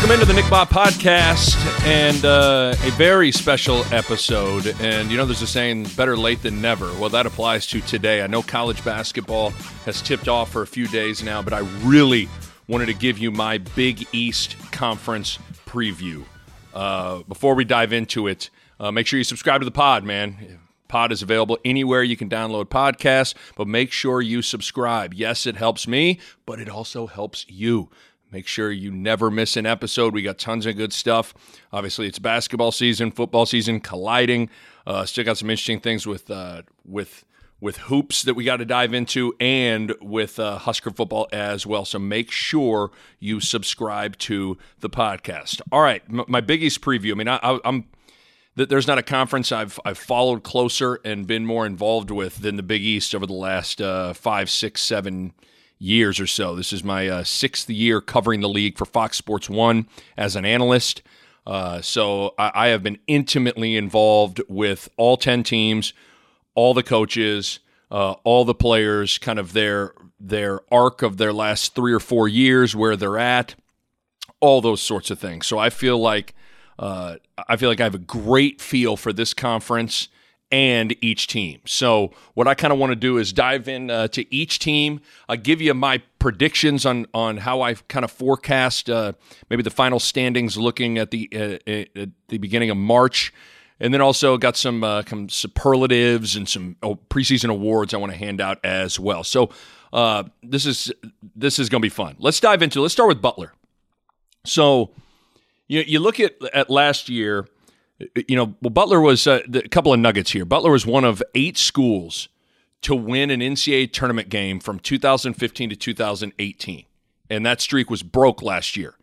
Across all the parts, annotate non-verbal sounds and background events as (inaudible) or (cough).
Welcome into the Nick Bahe podcast and uh, a very special episode. And you know, there's a saying, better late than never. Well, that applies to today. I know college basketball has tipped off for a few days now, but I really wanted to give you my Big East Conference preview. Uh, before we dive into it, uh, make sure you subscribe to the pod, man. Pod is available anywhere you can download podcasts, but make sure you subscribe. Yes, it helps me, but it also helps you. Make sure you never miss an episode. We got tons of good stuff. Obviously, it's basketball season, football season colliding. Uh, still got some interesting things with uh, with with hoops that we got to dive into, and with uh, Husker football as well. So make sure you subscribe to the podcast. All right, m- my Big East preview. I mean, I, I, I'm there's not a conference I've I've followed closer and been more involved with than the Big East over the last uh, five, six, seven years or so. This is my uh, sixth year covering the league for Fox Sports One as an analyst. Uh, so I, I, have been intimately involved with all 10 teams, all the coaches, uh, all the players, kind of their their arc of their last three or four years, where they're at, all those sorts of things. So I feel like uh, I feel like I have a great feel for this conference and each team. So what I kind of want to do is dive in uh, to each team. I give you my predictions on on how I kind of forecast uh, maybe the final standings, looking at the uh, at the beginning of March, and then also got some uh, some superlatives and some oh, preseason awards I want to hand out as well. So uh, this is this is going to be fun. Let's dive into. Let's start with Butler. So you you look at at last year you know, well, Butler was uh, a couple of nuggets here. Butler was one of eight schools to win an NCAA tournament game from 2015 to 2018, and that streak was broke last year.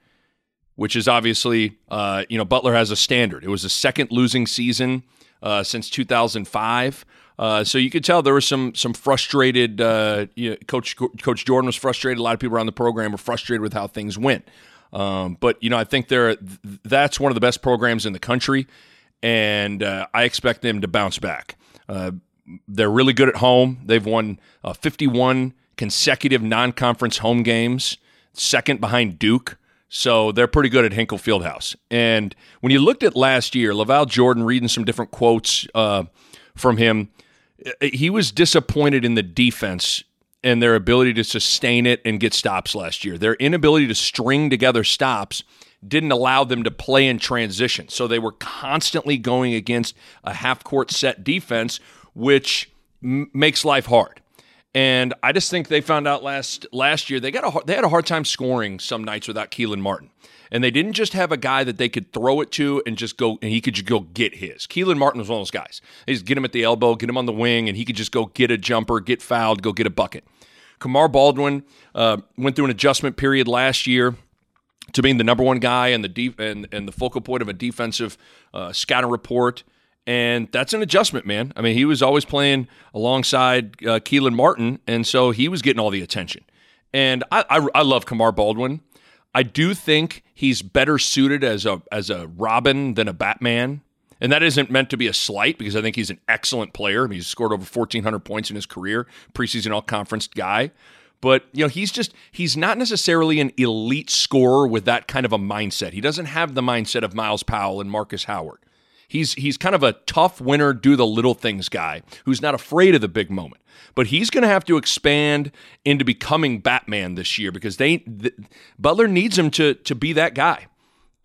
Which is obviously, uh, you know, Butler has a standard. It was the second losing season uh, since 2005. Uh, so you could tell there was some some frustrated. Uh, you know, Coach Coach Jordan was frustrated. A lot of people around the program were frustrated with how things went. Um, but you know, I think they're that's one of the best programs in the country, and uh, I expect them to bounce back. Uh, they're really good at home. They've won uh, 51 consecutive non-conference home games, second behind Duke. So they're pretty good at Hinkle Fieldhouse. And when you looked at last year, LaVall Jordan reading some different quotes uh, from him, he was disappointed in the defense and their ability to sustain it and get stops last year. Their inability to string together stops didn't allow them to play in transition. So they were constantly going against a half court set defense, which m- makes life hard. And I just think they found out last last year they got a they had a hard time scoring some nights without Kelan Martin. And they didn't just have a guy that they could throw it to and just go and he could just go get his. Kelan Martin was one of those guys. They just get him at the elbow, get him on the wing, and he could just go get a jumper, get fouled, go get a bucket. Kamar Baldwin uh, went through an adjustment period last year to being the number one guy and the de- and, and the focal point of a defensive uh, scouting report. And that's an adjustment, man. I mean, he was always playing alongside uh, Kelan Martin, and so he was getting all the attention. And I, I, I love Kamar Baldwin. I do think he's better suited as a as a Robin than a Batman. And that isn't meant to be a slight because I think he's an excellent player. He's scored over 1,400 points in his career, preseason all conference guy. But, you know, he's just, he's not necessarily an elite scorer with that kind of a mindset. He doesn't have the mindset of Myles Powell and Marcus Howard. He's, he's kind of a tough winner, do the little things guy who's not afraid of the big moment. But he's going to have to expand into becoming Batman this year because they, the, Butler needs him to, to be that guy.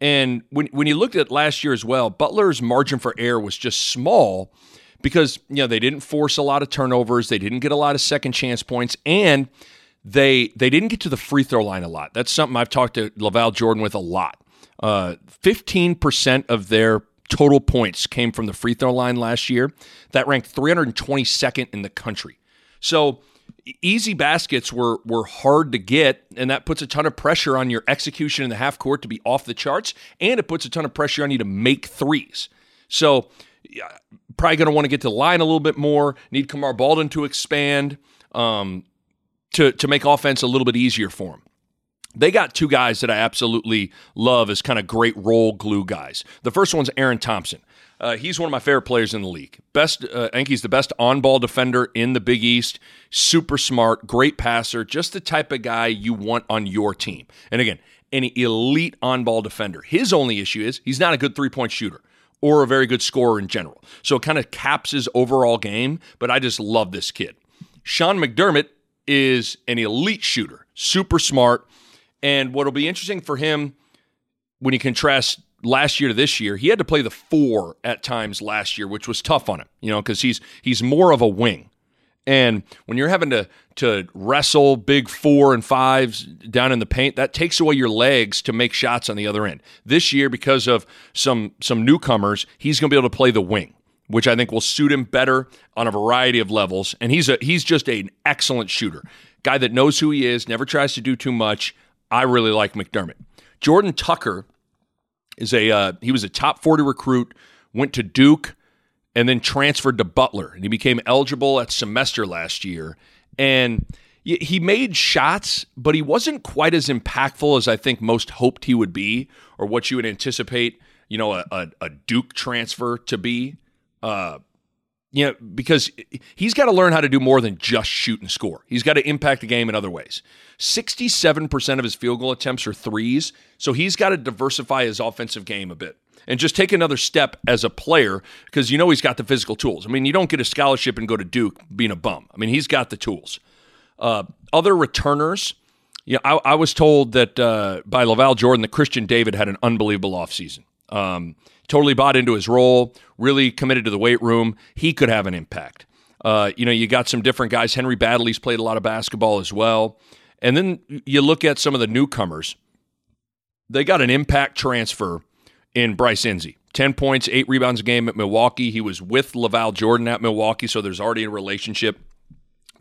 And when when you looked at last year as well, Butler's margin for error was just small because you know they didn't force a lot of turnovers, they didn't get a lot of second chance points, and they they didn't get to the free throw line a lot. That's something I've talked to LaVall Jordan with a lot. Uh, fifteen percent of their total points came from the free throw line last year. That ranked 322nd in the country. So easy baskets were were hard to get, and that puts a ton of pressure on your execution in the half court to be off the charts, and it puts a ton of pressure on you to make threes. So, probably going to want to get to the line a little bit more. Need Kamar Baldwin to expand um, to to make offense a little bit easier for him. They got two guys that I absolutely love as kind of great role glue guys. The first one's Aaron Thompson. Uh, he's one of my favorite players in the league. Best, uh, I think he's the best on-ball defender in the Big East. Super smart, great passer, just the type of guy you want on your team. And again, an elite on-ball defender. His only issue is he's not a good three-point shooter or a very good scorer in general. So it kind of caps his overall game. But I just love this kid. Sean McDermott is an elite shooter, super smart. And what'll be interesting for him when you contrast last year to this year, he had to play the four at times last year, which was tough on him, you know, because he's he's more of a wing. And when you're having to to wrestle big four and fives down in the paint, that takes away your legs to make shots on the other end. This year, because of some some newcomers, he's going to be able to play the wing, which I think will suit him better on a variety of levels. And he's a he's just an excellent shooter, guy that knows who he is, never tries to do too much. I really like McDermott. Jordan Tucker is a uh, he was a top 40 recruit, went to Duke, and then transferred to Butler, and he became eligible at semester last year. And he made shots, but he wasn't quite as impactful as I think most hoped he would be, or what you would anticipate, you know, a, a, a Duke transfer to be. Uh, you know, because he's got to learn how to do more than just shoot and score. He's got to impact the game in other ways. 67% of his field goal attempts are threes, so he's got to diversify his offensive game a bit and just take another step as a player because you know he's got the physical tools. I mean, you don't get a scholarship and go to Duke being a bum. I mean, he's got the tools. Uh, other returners, yeah, I, I was told that uh, by LaVall Jordan that Christian David had an unbelievable offseason. Um, totally bought into his role, really committed to the weight room. He could have an impact. Uh, you know, you got some different guys. Henry Baddley's played a lot of basketball as well. And then you look at some of the newcomers. They got an impact transfer in Bryce Nze. 10 points, eight rebounds a game at Milwaukee. He was with LaVall Jordan at Milwaukee, so there's already a relationship.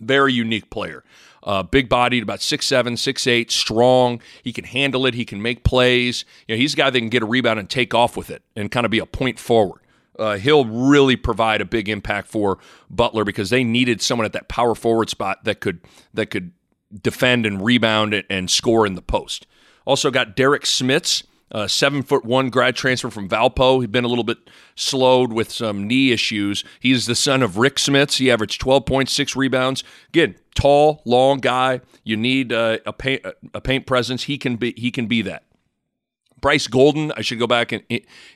Very unique player. Uh, big bodied, about six seven, six eight, strong. He can handle it. He can make plays. You know, he's a guy that can get a rebound and take off with it and kind of be a point forward. Uh, he'll really provide a big impact for Butler because they needed someone at that power forward spot that could that could defend and rebound and score in the post. Also got Derrik Smits, uh, seven foot one grad transfer from Valpo. He'd been a little bit slowed with some knee issues. He's the son of Rick Smits. He averaged 12.6 rebounds. Again, tall, long guy. You need uh, a paint a paint presence. He can be he can be that. Bryce Golden, I should go back and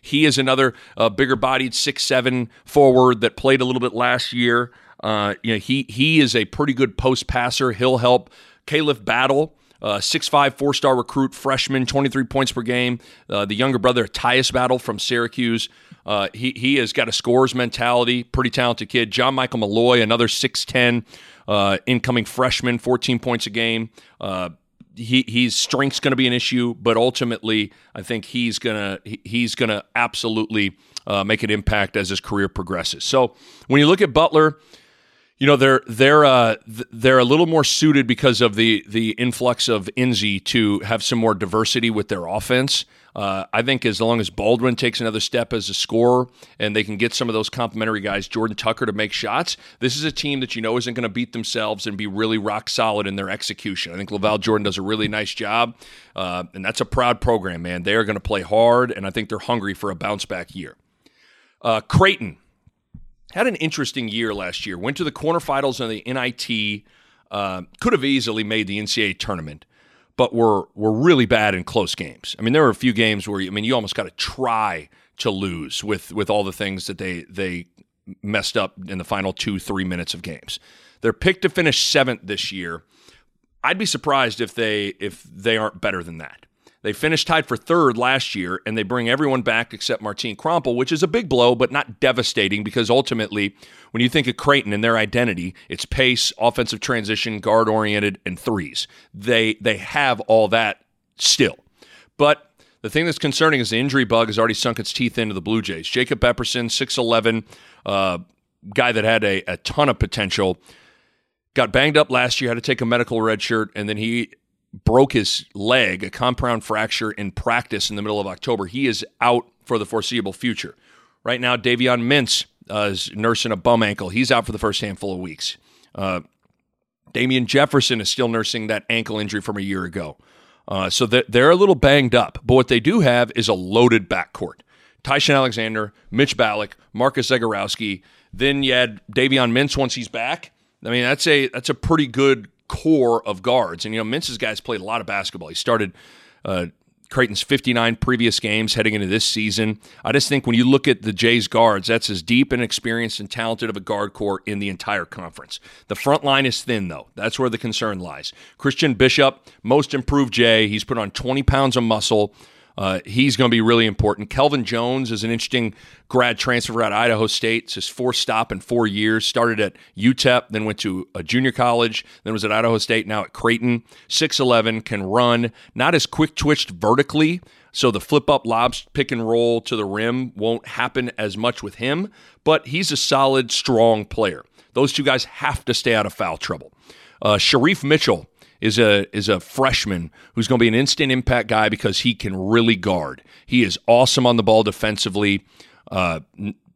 he is another uh, bigger bodied six seven forward that played a little bit last year. Uh, you know, he he is a pretty good post passer. He'll help. Khalif Battle, uh, 6'5", four-star recruit, freshman, 23 points per game. Uh, the younger brother, Tyus Battle from Syracuse. Uh, he, he has got a scores mentality, pretty talented kid. John Michael Mulloy, another 6'10", uh, incoming freshman, 14 points a game. Uh, he, he's strength's going to be an issue, but ultimately, I think he's gonna he, he's gonna absolutely uh, make an impact as his career progresses. So when you look at Butler, you know they're they're uh, they're a little more suited because of the the influx of Nze to have some more diversity with their offense. Uh, I think as long as Baldwin takes another step as a scorer and they can get some of those complementary guys, Jordan Tucker, to make shots, this is a team that you know isn't going to beat themselves and be really rock solid in their execution. I think LaVall Jordan does a really nice job, uh, and that's a proud program, man. They are going to play hard, and I think they're hungry for a bounce back year. Uh, Creighton had an interesting year last year. Went to the quarterfinals of the NIT. Uh, could have easily made the NCAA tournament, but were were really bad in close games. I mean, there were a few games where I mean, you almost got to try to lose with with all the things that they they messed up in the final two three minutes of games. They're picked to finish seventh this year. I'd be surprised if they if they aren't better than that. They finished tied for third last year, and they bring everyone back except Martin Krampelj, which is a big blow, but not devastating because ultimately, when you think of Creighton and their identity, it's pace, offensive transition, guard oriented, and threes. They they have all that still, but the thing that's concerning is the injury bug has already sunk its teeth into the Blue Jays. Jacob Epperson, six eleven, uh, guy that had a, a ton of potential got banged up last year, had to take a medical red shirt, and then he broke his leg, a compound fracture in practice in the middle of October. He is out for the foreseeable future. Right now, Davion Mintz uh, is nursing a bum ankle. He's out for the first handful of weeks. Uh, Damian Jefferson is still nursing that ankle injury from a year ago. Uh, so they're a little banged up. But what they do have is a loaded backcourt. Ty-Shon Alexander, Mitch Ballock, Marcus Zegarowski. Then you add Davion Mintz once he's back. I mean, that's a that's a pretty good core of guards. And you know, Mintz's guys played a lot of basketball. He started uh, Creighton's 59 previous games heading into this season. I just think when you look at the Jays guards, that's as deep and experienced and talented of a guard core in the entire conference. The front line is thin, though. That's where the concern lies. Christian Bishop, most improved Jay. He's put on 20 pounds of muscle. Uh, he's going to be really important. Kelvin Jones is an interesting grad transfer at Idaho State. It's his fourth stop in four years. Started at UTEP, then went to a junior college, then was at Idaho State, now at Creighton. 6'11, can run, not as quick twitched vertically. So the flip up lobs pick and roll to the rim won't happen as much with him, but he's a solid, strong player. Those two guys have to stay out of foul trouble. Uh, Shereef Mitchell is a is a freshman who's going to be an instant impact guy because he can really guard. He is awesome on the ball defensively. Uh,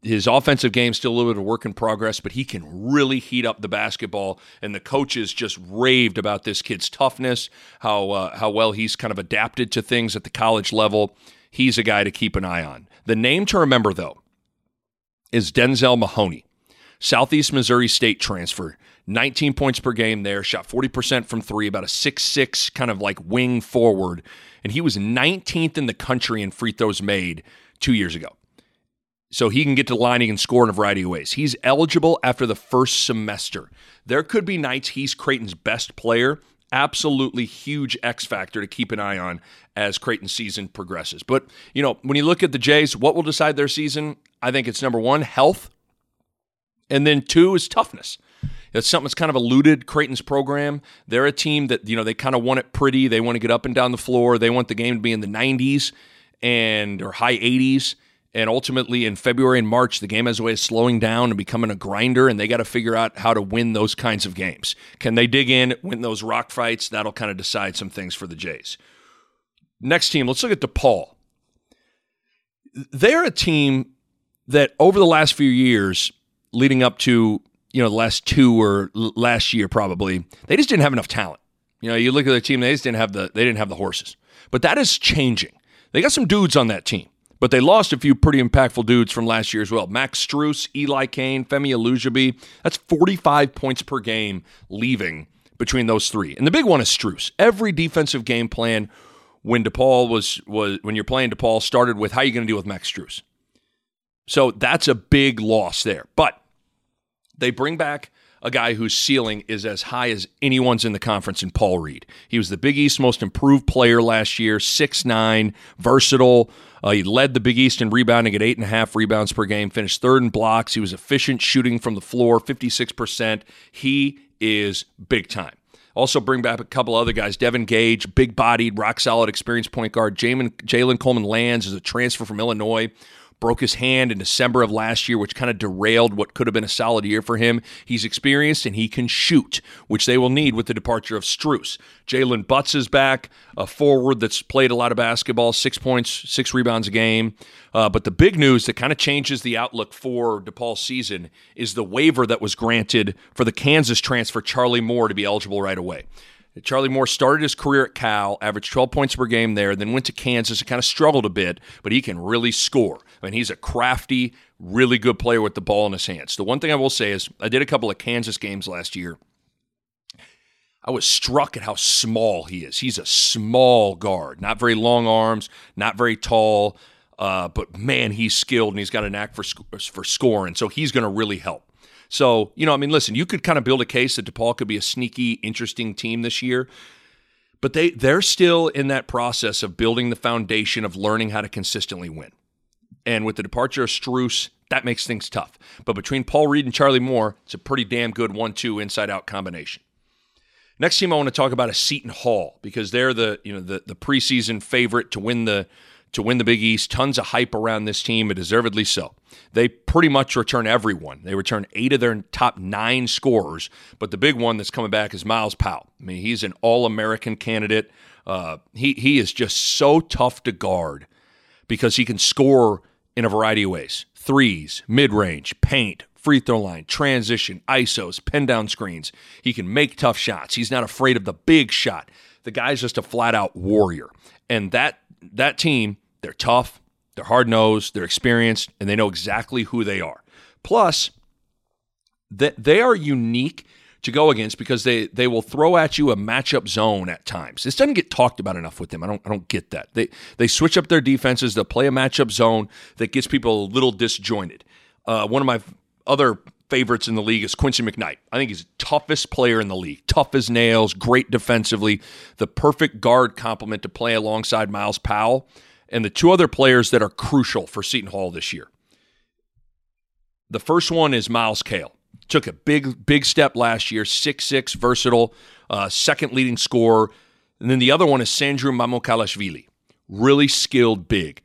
his offensive game still a little bit of work in progress, but he can really heat up the basketball. And the coaches just raved about this kid's toughness, how uh, how well he's kind of adapted to things at the college level. He's a guy to keep an eye on. The name to remember though is Denzel Mahoney, Southeast Missouri State transfer. 19 points per game there, shot 40% from three, about a six-six kind of like wing forward. And he was 19th in the country in free throws made two years ago. So he can get to the line, he can score in a variety of ways. He's eligible after the first semester. There could be nights he's Creighton's best player. Absolutely huge X factor to keep an eye on as Creighton's season progresses. But, you know, when you look at the Jays, what will decide their season? I think it's number one, health. And then two is toughness. It's something that's kind of eluded Creighton's program. They're a team that, you know, they kind of want it pretty. They want to get up and down the floor. They want the game to be in the 90s and or high 80s. And ultimately, in February and March, the game has a way of slowing down and becoming a grinder, and they got to figure out how to win those kinds of games. Can they dig in, win those rock fights? That'll kind of decide some things for the Jays. Next team, let's look at DePaul. They're a team that over the last few years, leading up to you know, the last two or last year probably, they just didn't have enough talent. You know, you look at the team, they just didn't have the they didn't have the horses. But that is changing. They got some dudes on that team, but they lost a few pretty impactful dudes from last year as well. Max Strus, Eli Cain, Femi Olujobi. That's 45 points per game leaving between those three. And the big one is Strus. Every defensive game plan when DePaul was was when you're playing DePaul started with how are you going to deal with Max Strus. So that's a big loss there. But they bring back a guy whose ceiling is as high as anyone's in the conference in Paul Reed. He was the Big East most improved player last year, six nine, versatile. Uh, he led the Big East in rebounding at eight and a half rebounds per game, finished third in blocks. He was efficient shooting from the floor, 56%. He is big time. Also, bring back a couple other guys. Devin Gage, big bodied, rock solid, experienced point guard. Jalen Coleman Lands is a transfer from Illinois broke his hand in December of last year, which kind of derailed what could have been a solid year for him. He's experienced and he can shoot, which they will need with the departure of Strus. Jaylen Butz is back, a forward that's played a lot of basketball, six points, six rebounds a game. Uh, but the big news that kind of changes the outlook for DePaul's season is the waiver that was granted for the Kansas transfer Charlie Moore to be eligible right away. Charlie Moore started his career at Cal, averaged 12 points per game there, then went to Kansas and kind of struggled a bit, but he can really score. I mean, he's a crafty, really good player with the ball in his hands. The one thing I will say is I did a couple of Kansas games last year. I was struck at how small he is. He's a small guard, not very long arms, not very tall, uh, but man, he's skilled and he's got a knack for for scoring. So he's going to really help. So, you know, I mean, listen, you could kind of build a case that DePaul could be a sneaky, interesting team this year. But they they're still in that process of building the foundation of learning how to consistently win. And with the departure of Strus, that makes things tough. But between Paul Reed and Charlie Moore, it's a pretty damn good one-two inside-out combination. Next team I want to talk about is Seton Hall because they're the you know the the preseason favorite to win the to win the Big East. Tons of hype around this team, and deservedly so. They pretty much return everyone. They return eight of their top nine scorers, but the big one that's coming back is Myles Powell. I mean, he's an All American candidate. Uh, he he is just so tough to guard because he can score in a variety of ways: threes, mid range, paint, free throw line, transition, isos, pin down screens. He can make tough shots. He's not afraid of the big shot. The guy's just a flat out warrior, and that that team they're tough, they're hard nosed, they're experienced, and they know exactly who they are. Plus, that they are unique to go against because they they will throw at you a matchup zone at times. This doesn't get talked about enough with them. I don't I don't get that. They they switch up their defenses. They'll play a matchup zone that gets people a little disjointed. Uh, one of my other favorites in the league is Quincy McKnight. I think he's the toughest player in the league. Tough as nails, great defensively, the perfect guard complement to play alongside Myles Powell and the two other players that are crucial for Seton Hall this year. The first one is Myles Cale. Took a big, big step last year, six-six, versatile, uh, second leading scorer. And then the other one is Sandro Mamukelashvili, really skilled big.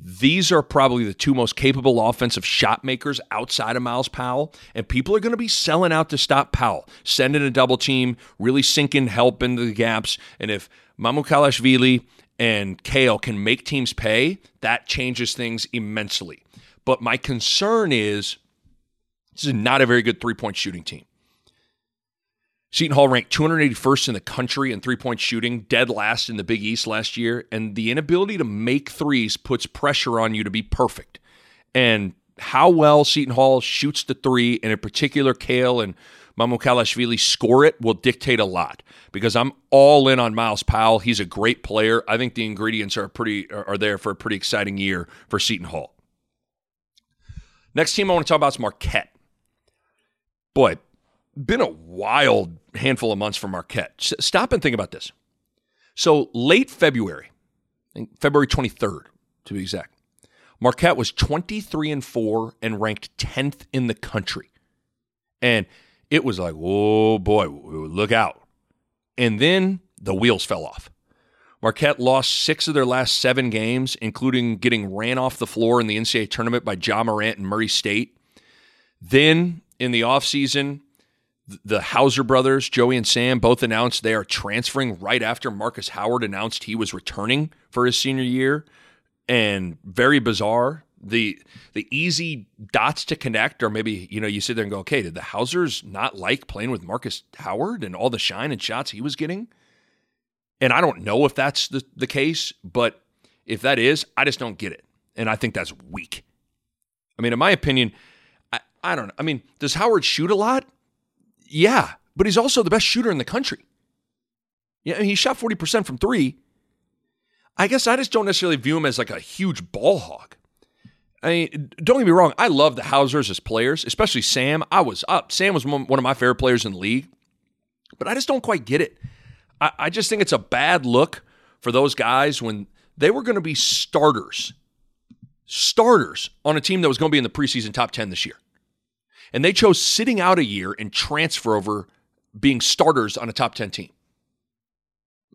These are probably the two most capable offensive shot makers outside of Myles Powell, and people are going to be selling out to stop Powell, sending a double team, really sinking help into the gaps. And if Mamukelashvili and Cale can make teams pay, that changes things immensely. But my concern is this is not a very good three point shooting team. Seton Hall ranked 281st in the country in three point shooting, dead last in the Big East last year. And the inability to make threes puts pressure on you to be perfect. And how well Seton Hall shoots the three, and in particular, Cale and Mamukelashvili score it will dictate a lot because I'm all in on Myles Powell. He's a great player. I think the ingredients are pretty are there for a pretty exciting year for Seton Hall. Next team I want to talk about is Marquette. Boy, been a wild handful of months for Marquette. Stop and think about this. So late February, February 23rd to be exact, Marquette was 23 and 4 and ranked 10th in the country. And it was like, oh boy, look out. And then the wheels fell off. Marquette lost six of their last seven games, including getting ran off the floor in the NCAA tournament by Ja Morant and Murray State. Then in the offseason, the Hauser brothers, Joey and Sam, both announced they are transferring right after Marcus Howard announced he was returning for his senior year. And very bizarre the the easy dots to connect, or maybe you know you sit there and go, okay, did the Hausers not like playing with Marcus Howard and all the shine and shots he was getting? And I don't know if that's the, the case, but if that is, I just don't get it, and I think that's weak. I mean, in my opinion, I, don't know. I mean, does Howard shoot a lot? Yeah, but he's also the best shooter in the country. Yeah, he shot forty percent from three. I guess I just don't necessarily view him as like a huge ball hog. I mean, don't get me wrong. I love the Hausers as players, especially Sam. I was up. Sam was one of my favorite players in the league, but I just don't quite get it. I, I just think it's a bad look for those guys when they were going to be starters, starters on a team that was going to be in the preseason top 10 this year. And they chose sitting out a year and transfer over being starters on a top 10 team.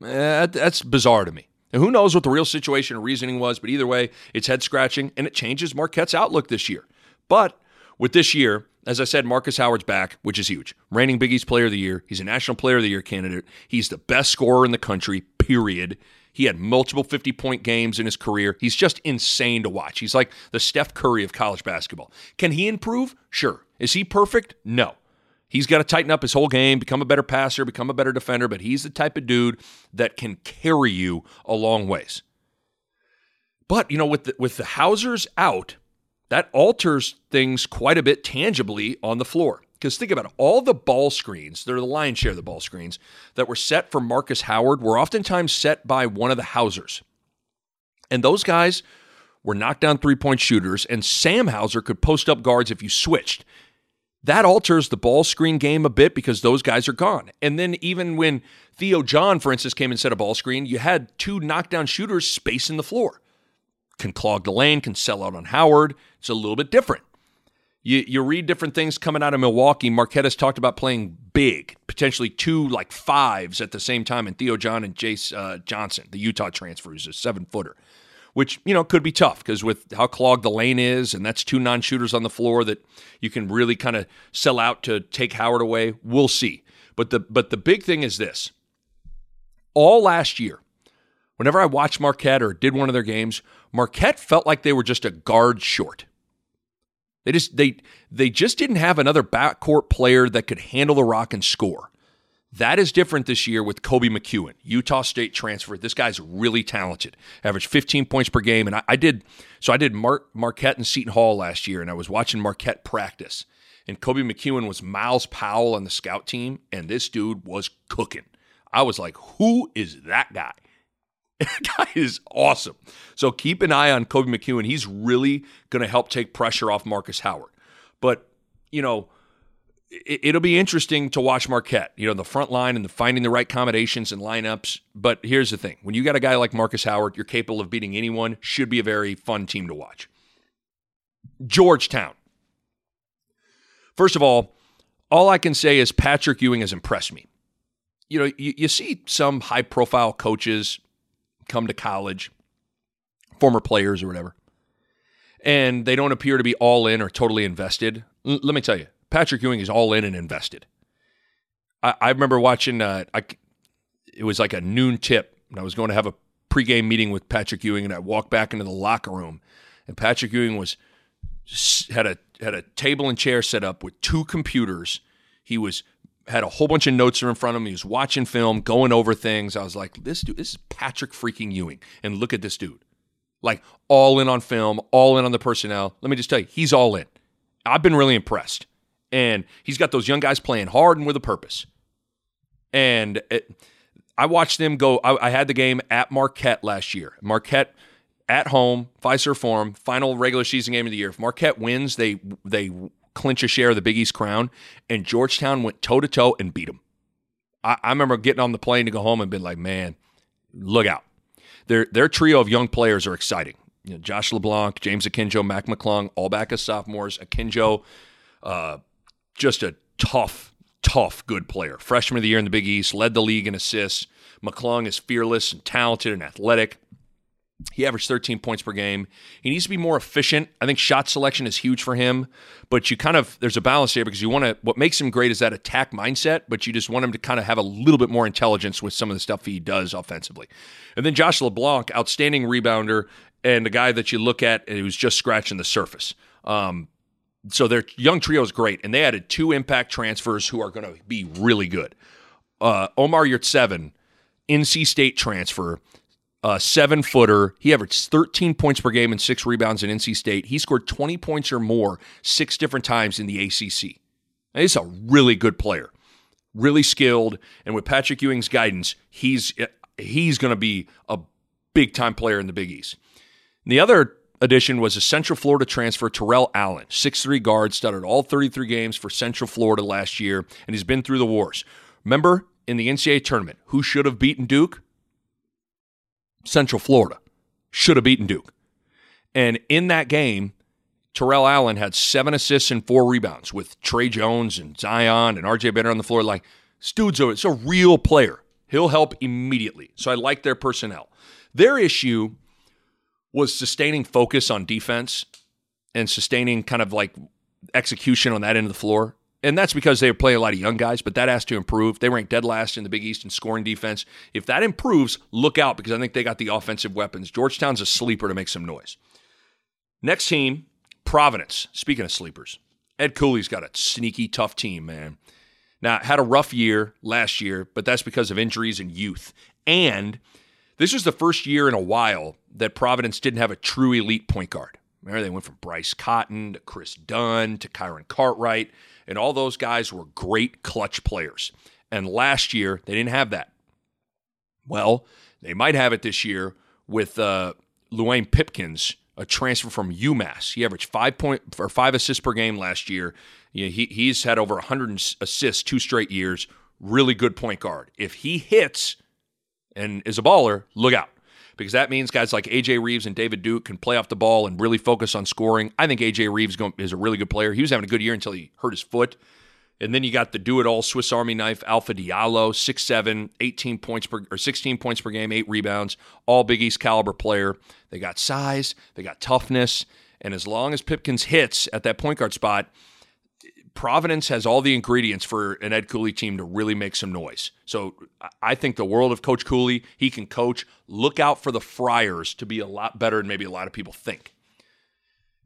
Eh, that's bizarre to me. And who knows what the real situation and reasoning was, but either way, it's head scratching and it changes Marquette's outlook this year. But with this year, as I said, Marcus Howard's back, which is huge. Reigning Big East Player of the Year. He's a National Player of the Year candidate. He's the best scorer in the country, period. He had multiple 50 point games in his career. He's just insane to watch. He's like the Steph Curry of college basketball. Can he improve? Sure. Is he perfect? No. He's got to tighten up his whole game, become a better passer, become a better defender, but he's the type of dude that can carry you a long ways. But, you know, with the, with the Hausers out, that alters things quite a bit tangibly on the floor. Because think about it, all the ball screens, they're the lion's share of the ball screens that were set for Marcus Howard were oftentimes set by one of the Hausers. And those guys were knockdown three point shooters, and Sam Hauser could post up guards if you switched that alters the ball screen game a bit because those guys are gone. And then even when Theo John, for instance, came and set a ball screen, you had two knockdown shooters spacing the floor. Can clog the lane, can sell out on Howard. It's a little bit different. You, you read different things coming out of Milwaukee. Marquette has talked about playing big, potentially two like fives at the same time, and Theo John and Jayce uh, Johnson, the Utah transfer, who's a seven footer. Which you know could be tough because with how clogged the lane is, and that's two non-shooters on the floor that you can really kind of sell out to take Howard away. We'll see. But the but the big thing is this: all last year, whenever I watched Marquette or did one of their games, Marquette felt like they were just a guard short. They just they they just didn't have another backcourt player that could handle the rock and score. That is different this year with Koby McEwen, Utah State transfer. This guy's really talented. Averaged 15 points per game, and I, I did so. I did Mar- Marquette and Seton Hall last year, and I was watching Marquette practice. And Koby McEwen was Myles Powell on the scout team, and this dude was cooking. I was like, "Who is that guy?" (laughs) That guy is awesome. So keep an eye on Koby McEwen. He's really going to help take pressure off Marcus Howard. But you know it, will be interesting to watch Marquette, you know, the front line and the finding the right combinations and lineups. But here's the thing when you got a guy like Marcus Howard, you're capable of beating anyone, should be a very fun team to watch. Georgetown. First of all, all I can say is Patrick Ewing has impressed me. You know, you, you see some high profile coaches come to college, former players or whatever, and they don't appear to be all in or totally invested. L- let me tell you, Patrick Ewing is all in and invested. I, I remember watching. Uh, I, it was like a noon tip, and I was going to have a pregame meeting with Patrick Ewing, and I walked back into the locker room, and Patrick Ewing was had a had a table and chair set up with two computers. He was had a whole bunch of notes in front of him. He was watching film, going over things. I was like, this dude, this is Patrick freaking Ewing, and look at this dude, like all in on film, all in on the personnel. Let me just tell you, he's all in. I've been really impressed and he's got those young guys playing hard and with a purpose. And it, I watched them go. I, I, had the game at Marquette last year. Marquette at home, Fiserv Forum, final regular season game of the year. If Marquette wins, they they clinch a share of the Big East crown. And Georgetown went toe to toe and beat them. I, I remember getting on the plane to go home and being like, man, look out. Their their trio of young players are exciting. You know, Josh LeBlanc, James Akinjo, Mac McClung, all back as sophomores. Akinjo, uh, just a tough, tough, good player. Freshman of the year in the Big East, led the league in assists. McClung is fearless and talented and athletic. He averaged 13 points per game. He needs to be more efficient. I think shot selection is huge for him, but you kind of there's a balance here because you want to what makes him great is that attack mindset, but you just want him to kind of have a little bit more intelligence with some of the stuff he does offensively. And then Josh LeBlanc, outstanding rebounder and the guy that you look at and who's just scratching the surface. Um, so their young trio is great, and they added two impact transfers who are going to be really good. Uh, Omer Yurtseven, NC State transfer, uh, seven footer. He averaged 13 points per game and six rebounds in NC State. He scored 20 points or more six different times in the ACC. He's a really good player, really skilled, and with Patrick Ewing's guidance, he's he's going to be a big time player in the Big East. And the other addition was a Central Florida transfer, Terrell Allen, 6'3 guard, started all 33 games for Central Florida last year, and he's been through the wars. Remember in the NCAA tournament, who should have beaten Duke? Central Florida should have beaten Duke. And in that game, Terrell Allen had seven assists and four rebounds with Tre Jones and Zion and RJ Bennett on the floor. Like, this dude's a, it's a real player. He'll help immediately. So I like their personnel. Their issue was sustaining focus on defense and sustaining kind of like execution on that end of the floor. And that's because they playing a lot of young guys, but that has to improve. They rank dead last in the Big East in scoring defense. If that improves, look out because I think they got the offensive weapons. Georgetown's a sleeper to make some noise. Next team, Providence. Speaking of sleepers, Ed Cooley's got a sneaky, tough team, man. Now, had a rough year last year, but that's because of injuries and youth. And this was the first year in a while that Providence didn't have a true elite point guard. Remember, they went from Bryce Cotton to Kris Dunn to Kyron Cartwright, and all those guys were great clutch players. And last year, they didn't have that. Well, they might have it this year with uh, Luwane Pipkins, a transfer from UMass. He averaged five point or five assists per game last year. he, he's had over 100 assists two straight years. Really good point guard. If he hits and is a baller, look out because that means guys like AJ Reeves and David Duke can play off the ball and really focus on scoring. I think AJ Reeves is a really good player. He was having a good year until he hurt his foot. And then you got the do it all Swiss Army knife Alpha Diallo, 6'7, 18 points per or 16 points per game, eight rebounds, all Big East caliber player. They got size, they got toughness, and as long as Pipkins hits at that point guard spot, Providence has all the ingredients for an Ed Cooley team to really make some noise. So I think the world of Coach Cooley, he can coach. Look out for the Friars to be a lot better than maybe a lot of people think.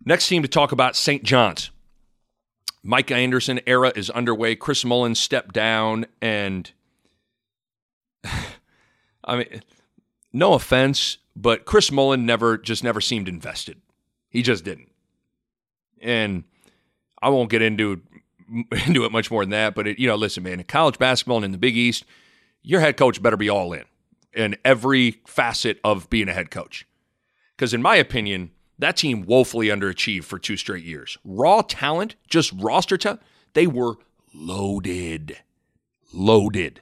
Next team to talk about St. John's. Mike Anderson era is underway. Chris Mullins stepped down, and (sighs) I mean, no offense, but Chris Mullin never just never seemed invested. He just didn't. And I won't get into (laughs) into it much more than that, but it, you know, listen, man, in college basketball and in the Big East, your head coach better be all in in every facet of being a head coach. Because in my opinion, that team woefully underachieved for two straight years. Raw talent, just roster talent, they were loaded, loaded.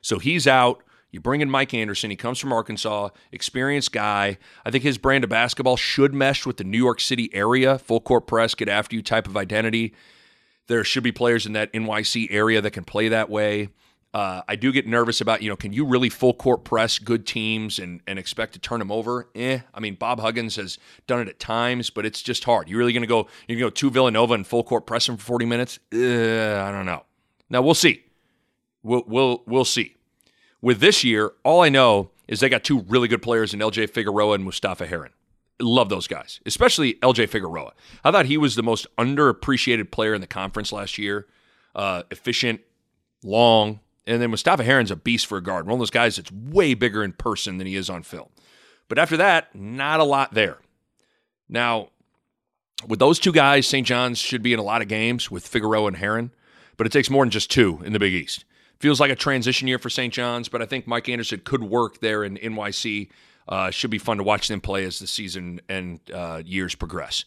So he's out. You bring in Mike Anderson. He comes from Arkansas, experienced guy. I think his brand of basketball should mesh with the New York City area, full court press, get after you type of identity. There should be players in that NYC area that can play that way. Uh, I do get nervous about, you know, can you really full court press good teams and, and expect to turn them over? Eh. I mean, Bob Huggins has done it at times, but it's just hard. You're really going to go, you're going to go to Villanova and full court press them for 40 minutes? Uh, I don't know. Now we'll see. We'll, we'll, we'll see. With this year, all I know is they got two really good players in LJ Figueroa and Mustafa Heron. Love those guys, especially LJ Figueroa. I thought he was the most underappreciated player in the conference last year. Uh, efficient, long, and then Mustafa Heron's a beast for a guard. One of those guys that's way bigger in person than he is on film. But after that, not a lot there. Now, with those two guys, St. John's should be in a lot of games with Figueroa and Heron, but it takes more than just two in the Big East. Feels like a transition year for St. John's, but I think Mike Anderson could work there in NYC. Uh, should be fun to watch them play as the season and uh, years progress.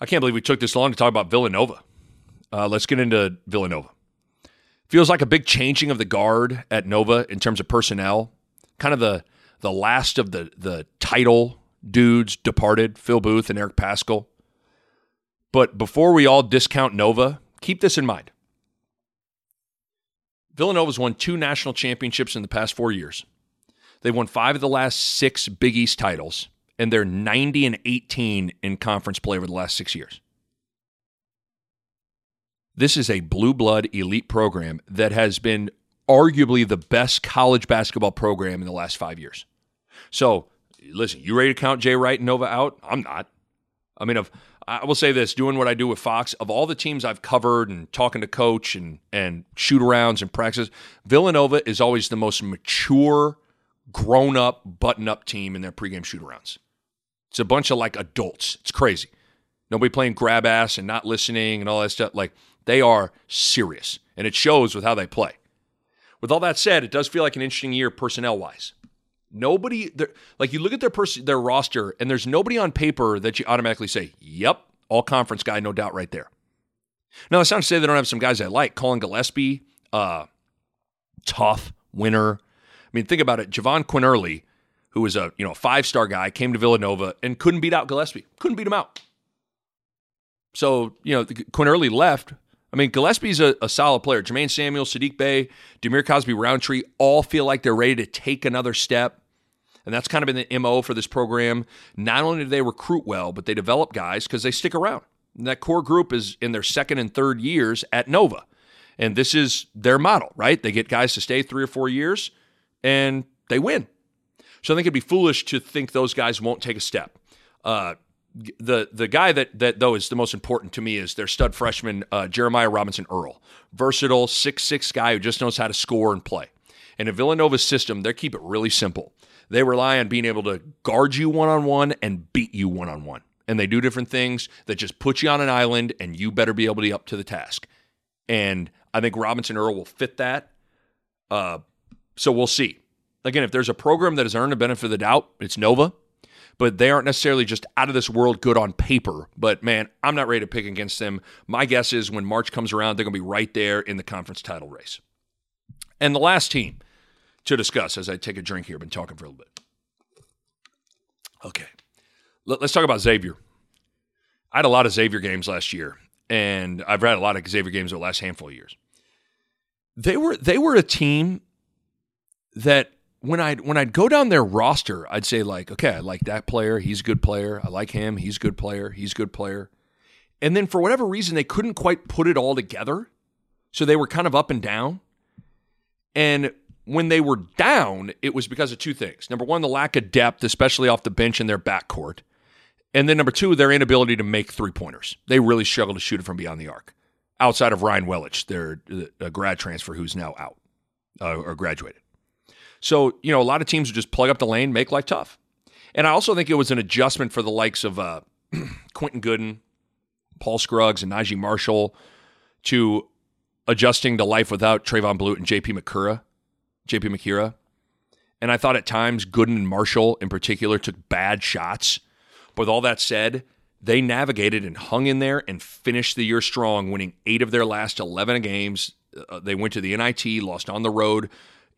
I can't believe we took this long to talk about Villanova. Uh, let's get into Villanova. Feels like a big changing of the guard at Nova in terms of personnel. Kind of the the last of the the title dudes departed, Phil Booth and Eric Paschall. But before we all discount Nova, keep this in mind. Villanova's won two national championships in the past four years. They've won five of the last six Big East titles, and they're 90 and 18 in conference play over the last six years. This is a blue blood elite program that has been arguably the best college basketball program in the last five years. So, listen, you ready to count Jay Wright and Nova out? I'm not. I mean, of I will say this: doing what I do with Fox, of all the teams I've covered and talking to coach and and shoot arounds and practices, Villanova is always the most mature, grown up, button up team in their pregame shoot arounds. It's a bunch of like adults. It's crazy. Nobody playing grab ass and not listening and all that stuff. Like they are serious, and it shows with how they play. With all that said, it does feel like an interesting year personnel wise. Nobody, like you look at their pers- their roster, and there's nobody on paper that you automatically say, "Yep, all conference guy, no doubt, right there." Now, that's not to say they don't have some guys I like. Collin Gillespie, uh, tough winner. I mean, think about it. Jahvon Quinerly, who was a you know five star guy, came to Villanova and couldn't beat out Gillespie. Couldn't beat him out. So you know, Quinerly left. I mean, Gillespie's a, a solid player. Jermaine Samuel, Saddiq Bey, Dhamir Cosby Roundtree all feel like they're ready to take another step. And that's kind of been the MO for this program. Not only do they recruit well, but they develop guys because they stick around. And that core group is in their second and third years at Nova. And this is their model, right? They get guys to stay three or four years and they win. So I think it'd be foolish to think those guys won't take a step. Uh, the the guy that that though is the most important to me is their stud freshman uh, Jeremiah Robinson Earl, versatile six six guy who just knows how to score and play. In Villanova's system, they keep it really simple. They rely on being able to guard you one on one and beat you one on one. And they do different things that just put you on an island and you better be able to be up to the task. And I think Robinson Earl will fit that. Uh, so we'll see. Again, if there's a program that has earned the benefit of the doubt, it's Nova. But they aren't necessarily just out of this world good on paper. But man, I'm not ready to pick against them. My guess is when March comes around, they're going to be right there in the conference title race. And the last team to discuss as I take a drink here. I've been talking for a little bit. Okay. Let's talk about Xavier. I had a lot of Xavier games last year. and I've had a lot of Xavier games over the last handful of years. They were they were a team that when I'd when I'd go down their roster, I'd say like, okay, I like that player, he's a good player. I like him, he's a good player, he's a good player. And then for whatever reason, they couldn't quite put it all together. So they were kind of up and down. And when they were down, it was because of two things. Number one, the lack of depth, especially off the bench in their backcourt. And then number two, their inability to make three pointers. They really struggled to shoot it from beyond the arc. Outside of Ryan Welage, their a grad transfer who's now out uh, or graduated. So, you know, a lot of teams would just plug up the lane, make life tough. And I also think it was an adjustment for the likes of uh, (clears throat) Quentin Goodin, Paul Scruggs, and Naji Marshall to adjusting to life without Trevon Bluiett and JP Macura, JP Macura. And I thought at times Goodin and Marshall in particular took bad shots but with all that said, they navigated and hung in there and finished the year strong, winning eight of their last 11 games. Uh, they went to the NIT, lost on the road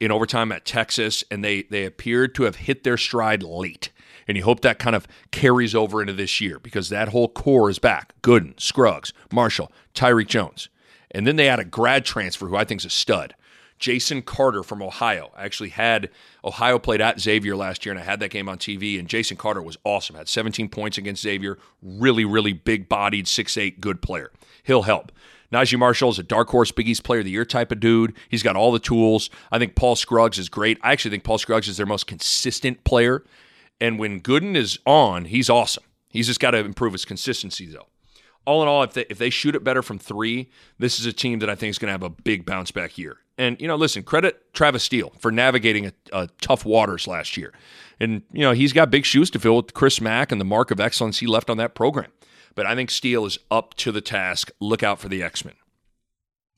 in overtime at Texas, and they they appeared to have hit their stride late. And you hope that kind of carries over into this year because that whole core is back. Goodin, Scruggs, Marshall, Tyrique Jones. And then they had a grad transfer who I think is a stud. Jason Carter from Ohio. I actually had Ohio played at Xavier last year, and I had that game on TV. And Jason Carter was awesome. Had 17 points against Xavier. Really, really big bodied, 6'8, good player. He'll help. Naji Marshall is a dark horse Big East player of the year type of dude. He's got all the tools. I think Paul Scruggs is great. I actually think Paul Scruggs is their most consistent player. And when Goodin is on, he's awesome. He's just got to improve his consistency, though all in all, if they if they shoot it better from three, this is a team that I think is going to have a big bounce back year. And you know, listen, credit Travis Steele for navigating a, a, tough waters last year, and you know he's got big shoes to fill with Chris Mack and the mark of excellence he left on that program. But I think Steele is up to the task. Look out for the X Men.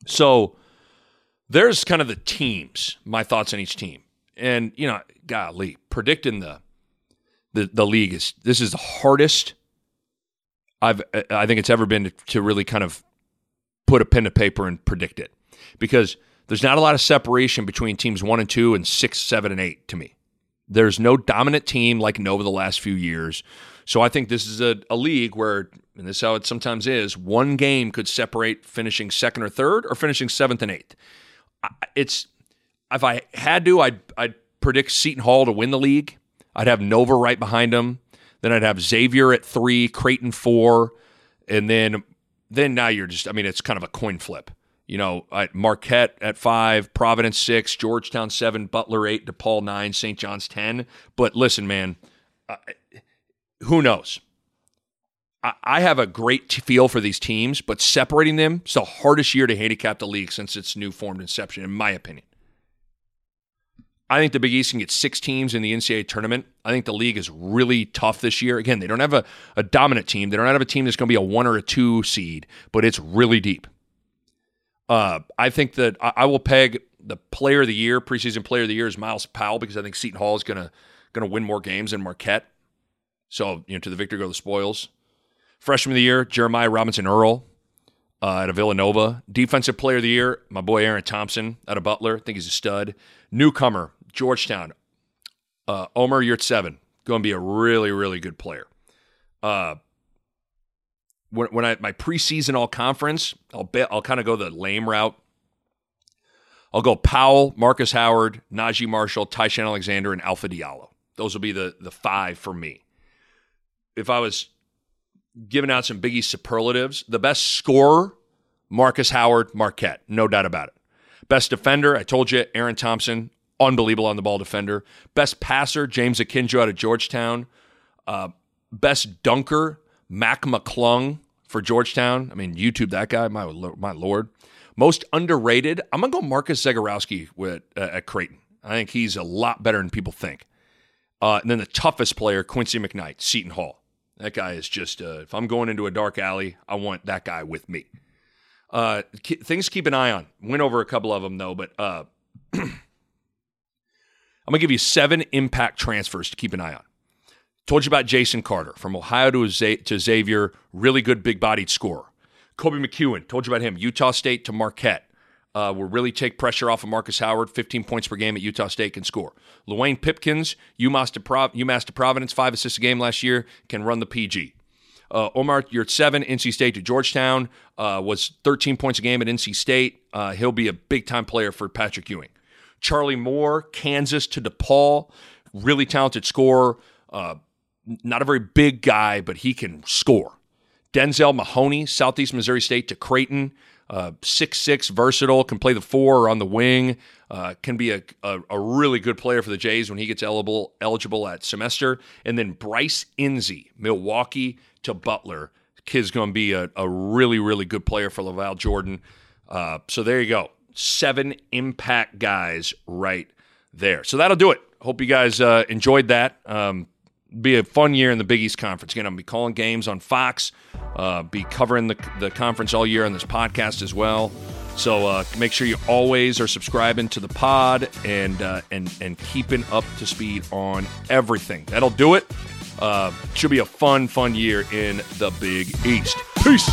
So there's kind of the teams. My thoughts on each team, and you know, golly, predicting the the the league is this is the hardest I've I think it's ever been to, to really kind of put a pen to paper and predict it because there's not a lot of separation between teams one and two and six, seven, and eight to me. There's no dominant team like Nova the last few years. So I think this is a, a league where, and this is how it sometimes is, one game could separate finishing second or third or finishing seventh and eighth. It's if I had to, I'd I'd predict Seton Hall to win the league. I'd have Nova right behind them. Then I'd have Xavier at three, Creighton four, and then then now you're just I mean it's kind of a coin flip. You know, Marquette at five, Providence six, Georgetown seven, Butler eight, DePaul nine, St. John's ten. But listen, man, uh, who knows? I, have a great feel for these teams, but separating them is the hardest year to handicap the league since its new formed inception, in my opinion. I think the Big East can get six teams in the NCAA tournament. I think the league is really tough this year. Again, they don't have a, a dominant team. They don't have a team that's going to be a one or a two seed, but it's really deep. Uh, I think that I, I, will peg the player of the year, preseason player of the year, is Myles Powell because I think Seton Hall is going to going to win more games than Marquette. So you know, to the victor go the spoils. Freshman of the year, Jeremiah Robinson Earl uh, out of Villanova. Defensive player of the year, my boy Aaron Thompson out of Butler. I think he's a stud. Newcomer, Georgetown, uh, Omer Yurtseven, going to be a really, really good player. Uh, when, when I my preseason all conference, I'll bet I'll kind of go the lame route. I'll go Powell, Marcus Howard, Naji Marshall, Ty-Shon Alexander, and Alpha Diallo. Those will be the the five for me. If I was giving out some Biggie superlatives, the best scorer, Marcus Howard, Marquette, no doubt about it. Best defender, I told you, Aaron Thompson, unbelievable on the ball defender. Best passer, James Akinjo out of Georgetown. Uh, best dunker, Mac McClung for Georgetown. I mean, YouTube that guy, my my lord. Most underrated, I'm gonna go Marcus Zegarowski with uh, at Creighton. I think he's a lot better than people think. Uh, and then the toughest player, Quincy McKnight, Seton Hall. That guy is just. Uh, if I'm going into a dark alley, I want that guy with me. Uh, things to keep an eye on. Went over a couple of them though, but uh, (clears throat) I'm gonna give you seven impact transfers to keep an eye on. Told you about Jason Carter from Ohio to, to Xavier, really good big bodied scorer. Koby McEwen, told you about him. Utah State to Marquette. Uh, will really take pressure off of Marcus Howard. 15 points per game at Utah State can score. Luwane Pipkins, UMass to, UMass to Providence, five assists a game last year, can run the PG. Uh, Omer Yurtseven, NC State to Georgetown, uh, was 13 points a game at NC State. Uh, he'll be a big time player for Patrick Ewing. Charlie Moore, Kansas to DePaul, really talented scorer. Uh, not a very big guy, but he can score. Denzel Mahoney, Southeast Missouri State to Creighton, six six, versatile, can play the four or on the wing. Uh, can be a, a, a, really good player for the Jays when he gets eligible eligible at semester. And then Bryce Nze, Milwaukee to Butler. Kid's going to be a, a, really, really good player for LaVall Jordan. Uh, so there you go. Seven impact guys right there. So that'll do it. Hope you guys uh, enjoyed that. Um, be a fun year in the Big East Conference. Again, I'm gonna be calling games on Fox. Uh, be covering the the conference all year on this podcast as well. So uh, make sure you always are subscribing to the pod and uh, and and keeping up to speed on everything. That'll do it. Uh, should be a fun, fun year in the Big East. Peace.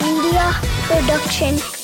Media Production.